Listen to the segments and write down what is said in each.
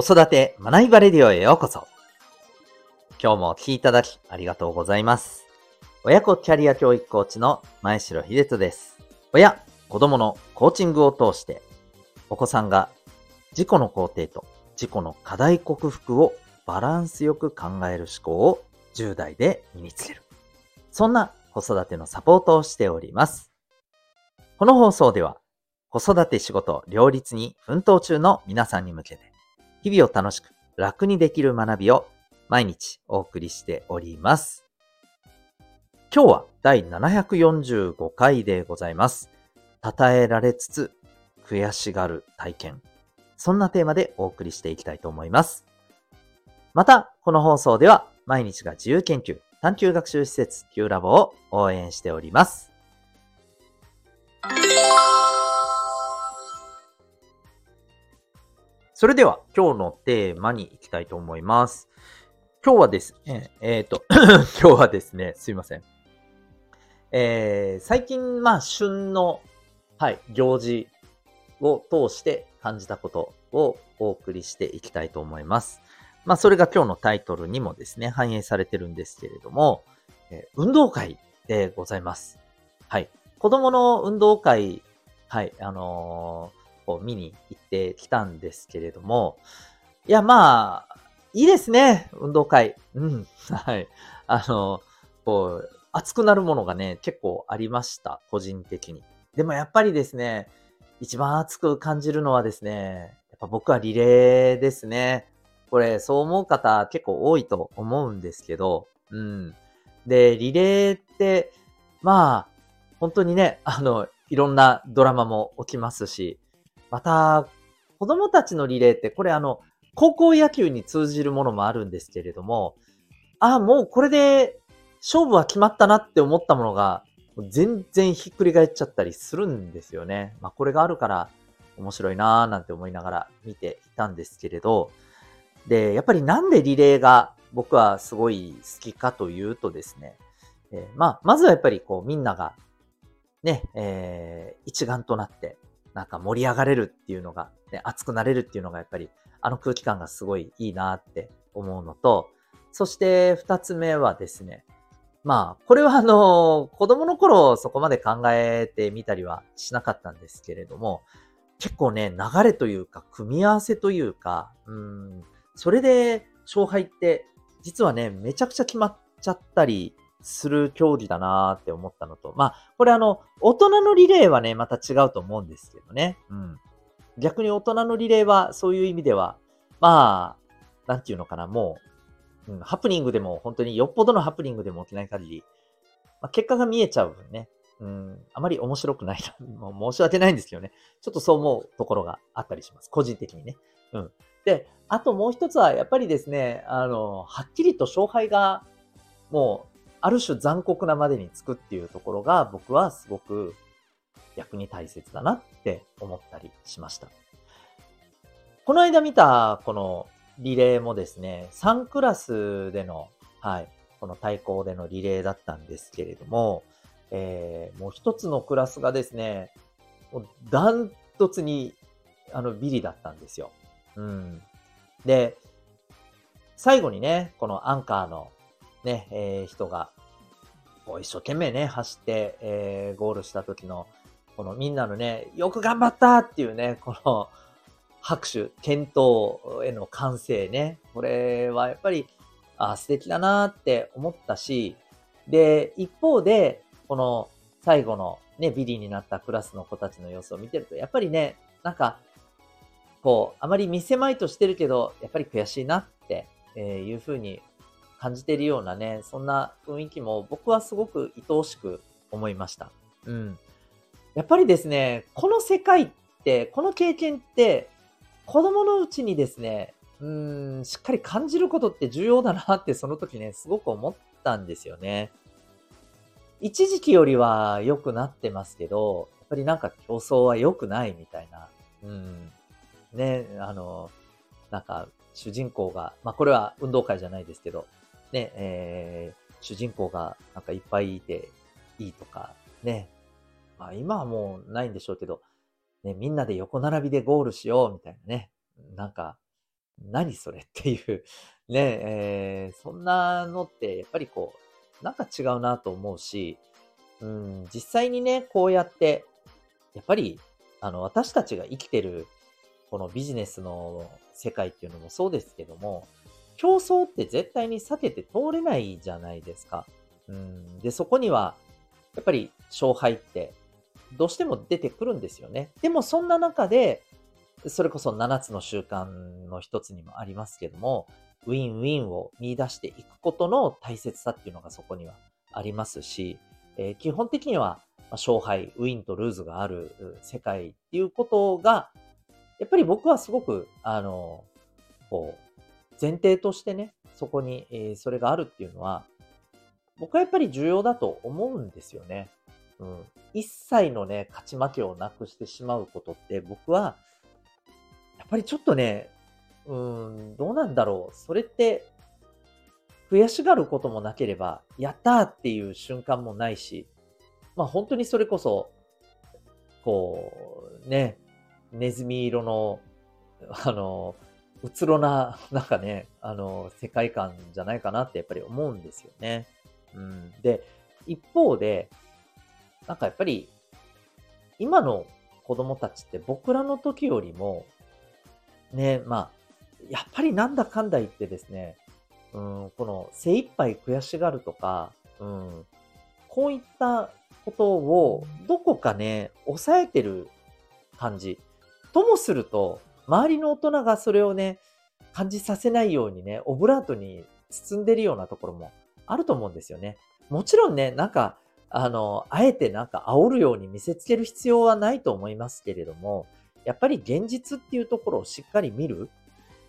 子育て学びバレディオへようこそ。今日もお聴きいただきありがとうございます。親子キャリア教育コーチの前城秀人です。親、子供のコーチングを通して、お子さんが自己の肯定と自己の課題克服をバランスよく考える思考を10代で身につける。そんな子育てのサポートをしております。この放送では、子育て仕事両立に奮闘中の皆さんに向けて、日々を楽しく楽にできる学びを毎日お送りしております。今日は第745回でございます。称えられつつ悔しがる体験。そんなテーマでお送りしていきたいと思います。また、この放送では毎日が自由研究、探究学習施設 Q ラボを応援しております。それでは今日のテーマに行きたいと思います。今日はですね、えっ、ー、と、今日はですね、すいません。えー、最近、まあ、旬の、はい、行事を通して感じたことをお送りしていきたいと思います。まあ、それが今日のタイトルにもですね、反映されてるんですけれども、えー、運動会でございます。はい。子供の運動会、はい、あのこう見に行ってきたんですけれども、いや、まあ、いいですね、運動会。うん、はい。あの、こう、熱くなるものがね、結構ありました、個人的に。でもやっぱりですね、一番熱く感じるのはですね、やっぱ僕はリレーですね。これ、そう思う方結構多いと思うんですけど、うん。で、リレーって、まあ、本当にね、あの、いろんなドラマも起きますし、また、子供たちのリレーって、これあの、高校野球に通じるものもあるんですけれども、ああ、もうこれで勝負は決まったなって思ったものが、全然ひっくり返っちゃったりするんですよね。まあこれがあるから面白いなーなんて思いながら見ていたんですけれど、で、やっぱりなんでリレーが僕はすごい好きかというとですね、えー、まあ、まずはやっぱりこうみんながね、えー、一丸となってなんか盛り上がれるっていうのが、ね、熱くなれるっていうのがやっぱり、あの空気感がすごいいいなって思うのと、そして二つ目はですね、まあ、これはあの、子供の頃そこまで考えてみたりはしなかったんですけれども、結構ね、流れというか、組み合わせというか、うん、それで勝敗って実はね、めちゃくちゃ決まっちゃったりする競技だなーって思ったのと、まあ、これあの、大人のリレーはね、また違うと思うんですけどね。うん。逆に大人のリレーは、そういう意味では、まあ、なんていうのかな、もう、うん、ハプニングでも、本当によっぽどのハプニングでも起きない限り、まあ、結果が見えちゃう分ね、うん、あまり面白くないな。も う申し訳ないんですけどね。ちょっとそう思うところがあったりします。個人的にね。うん。で、あともう一つは、やっぱりですね、あの、はっきりと勝敗が、もう、ある種残酷なまでにつくっていうところが僕はすごく逆に大切だなって思ったりしました。この間見たこのリレーもですね、3クラスでの、はい、この対抗でのリレーだったんですけれども、えー、もう一つのクラスがですね、もうダントツにあのビリだったんですよ。うん。で、最後にね、このアンカーのね、えー、人が、こう一生懸命ね、走って、えー、ゴールした時の、このみんなのね、よく頑張ったっていうね、この拍手、健闘への歓声ね、これはやっぱり、あ素敵だなって思ったし、で、一方で、この最後のね、ビリーになったクラスの子たちの様子を見てると、やっぱりね、なんか、こう、あまり見せまいとしてるけど、やっぱり悔しいなっていうふうに感じてるようなね、そんな雰囲気も僕はすごく愛おしく思いました。うん。やっぱりですね、この世界って、この経験って、子供のうちにですね、うん、しっかり感じることって重要だなってその時ね、すごく思ったんですよね。一時期よりは良くなってますけど、やっぱりなんか競争は良くないみたいな。うん。ね、あの、なんか主人公が、まあこれは運動会じゃないですけど、ね、えー、主人公がなんかいっぱいいていいとか、ね。まあ今はもうないんでしょうけど、ね、みんなで横並びでゴールしようみたいなね。なんか、何それっていう、ね、えー、そんなのって、やっぱりこう、なんか違うなと思うし、うん、実際にね、こうやって、やっぱり、あの、私たちが生きてる、このビジネスの世界っていうのもそうですけども、競争って絶対に避けて通れないじゃないですか。うん、で、そこには、やっぱり勝敗ってどうしても出てくるんですよね。でもそんな中で、それこそ7つの習慣の一つにもありますけども、ウィンウィンを見出していくことの大切さっていうのがそこにはありますし、えー、基本的には勝敗、ウィンとルーズがある世界っていうことが、やっぱり僕はすごく、あの、こう、前提としてね、そこに、えー、それがあるっていうのは、僕はやっぱり重要だと思うんですよね。うん。一切のね、勝ち負けをなくしてしまうことって僕は、やっぱりちょっとね、うん、どうなんだろう。それって、悔しがることもなければ、やったーっていう瞬間もないし、まあ本当にそれこそ、こう、ね、ネズミ色の、あの、うつろな、なんかね、あの、世界観じゃないかなってやっぱり思うんですよね。うん。で、一方で、なんかやっぱり、今の子供たちって僕らの時よりも、ね、まあ、やっぱりなんだかんだ言ってですね、うん、この精一杯悔しがるとか、うん、こういったことをどこかね、抑えてる感じ。ともすると、周りの大人がそれをね、感じさせないようにね、オブラートに包んでるようなところもあると思うんですよね。もちろんね、なんか、あの、あえてなんか煽るように見せつける必要はないと思いますけれども、やっぱり現実っていうところをしっかり見る。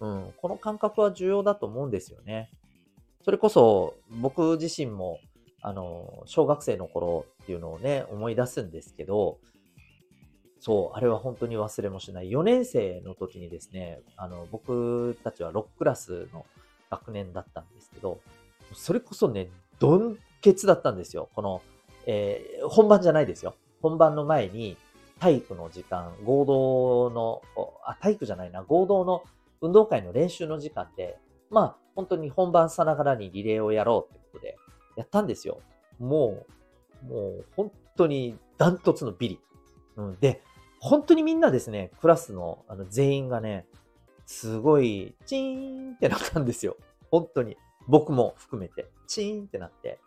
うん、この感覚は重要だと思うんですよね。それこそ僕自身も、あの、小学生の頃っていうのをね、思い出すんですけど、そう、あれは本当に忘れもしない。4年生の時にですね、あの、僕たちは6クラスの学年だったんですけど、それこそね、ドンケツだったんですよ。この、えー、本番じゃないですよ。本番の前に、体育の時間、合同の、あ、体育じゃないな、合同の運動会の練習の時間で、まあ、本当に本番さながらにリレーをやろうってことで、やったんですよ。もう、もう、本当にダントツのビリ。うん、で、本当にみんなですね、クラスのあの全員がね、すごい、チーンってなったんですよ。本当に。僕も含めて、チーンってなって。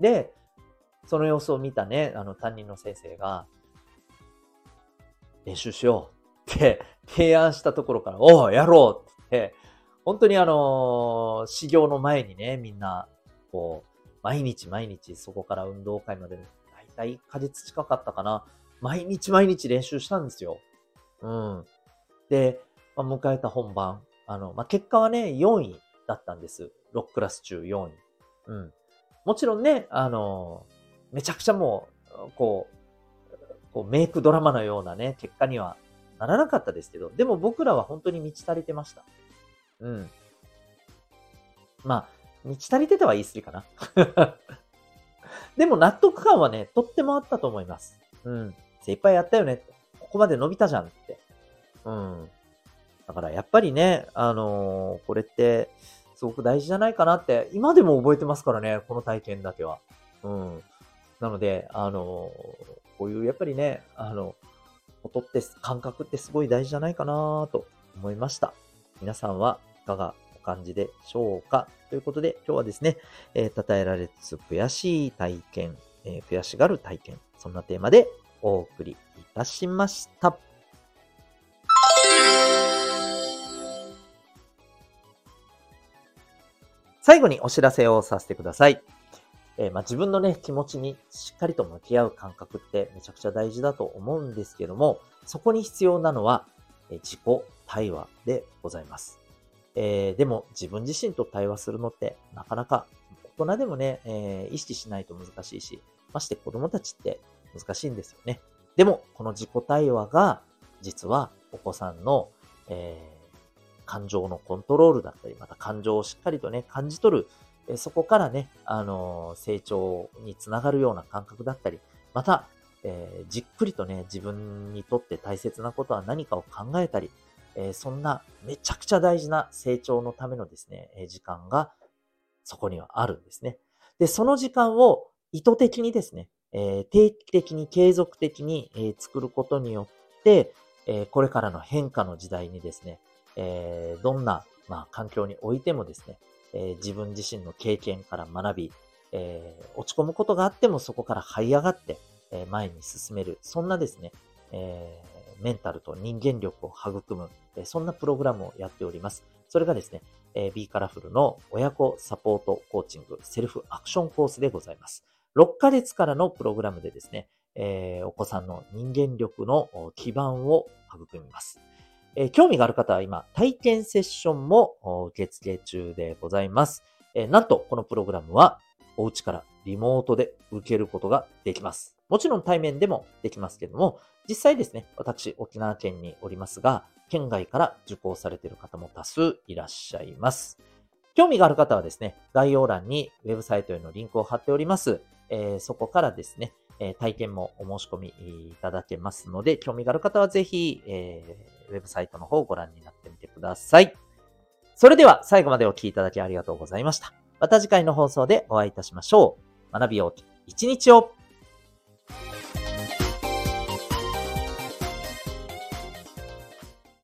で、その様子を見たね、あの担任の先生が、練習しようって提案したところから、おう、やろうって、本当にあのー、修行の前にね、みんな、こう、毎日毎日そこから運動会まで、だいたい1ヶ月近かったかな。毎日毎日練習したんですよ。うん。で、まあ、迎えた本番。あの、まあ、結果はね、4位だったんです。6クラス中4位。うん。もちろんね、あの、めちゃくちゃもう、こう、こうメイクドラマのようなね、結果にはならなかったですけど、でも僕らは本当に満ち足りてました。うん。まあ、満ち足りてたは言い過ぎかな。でも納得感はね、とってもあったと思います。うん。精一杯やったよね。ここまで伸びたじゃんって。うん。だからやっぱりね、あのー、これって、すごく大事じゃないかなって、今でも覚えてますからね、この体験だけは。うん。なので、あの、こういうやっぱりね、あの、音って、感覚ってすごい大事じゃないかなと思いました。皆さんはいかがお感じでしょうか？ということで、今日はですね、えー、称えられつつ悔しい体験、えー、悔しがる体験、そんなテーマでお送りいたしました。最後にお知らせをさせてください。えー、まあ、自分のね、気持ちにしっかりと向き合う感覚ってめちゃくちゃ大事だと思うんですけども、そこに必要なのは、えー、自己対話でございます。えー、でも自分自身と対話するのってなかなか大人でもね、え意識しないと難しいし、まして子供たちって難しいんですよね。でも、この自己対話が実はお子さんの、え感情のコントロールだったり、また感情をしっかりとね、感じ取る、えそこからね、あの成長につながるような感覚だったり、また、えー、じっくりとね、自分にとって大切なことは何かを考えたり、えそんなめちゃくちゃ大事な成長のためのですね、え時間がそこにはあるんですね。で、その時間を意図的にですね、え定期的に継続的に、え作ることによって、えこれからの変化の時代にですね、えどんな、ま、環境においてもですね、え自分自身の経験から学び、え落ち込むことがあってもそこから這い上がって、え前に進める。そんなですね、えメンタルと人間力を育む、えそんなプログラムをやっております。それがですね、え B カラフルの親子サポートコーチングセルフアクションコースでございます。6ヶ月からのプログラムでですね、えー、お子さんの人間力の基盤を育みます。えー、興味がある方は今、体験セッションも受付中でございます。えー、なんと、このプログラムは、お家からリモートで受けることができます。もちろん対面でもできますけども、実際ですね、私、沖縄県におりますが、県外から受講されている方も多数いらっしゃいます。興味がある方はですね、概要欄にウェブサイトへのリンクを貼っております。え、そこからですね、え、体験もお申し込みいただけますので、興味がある方はぜひ、えー、ウェブサイトの方をご覧になってみてください。それでは最後までお聴きいただきありがとうございました。また次回の放送でお会いいたしましょう。学びよう一日を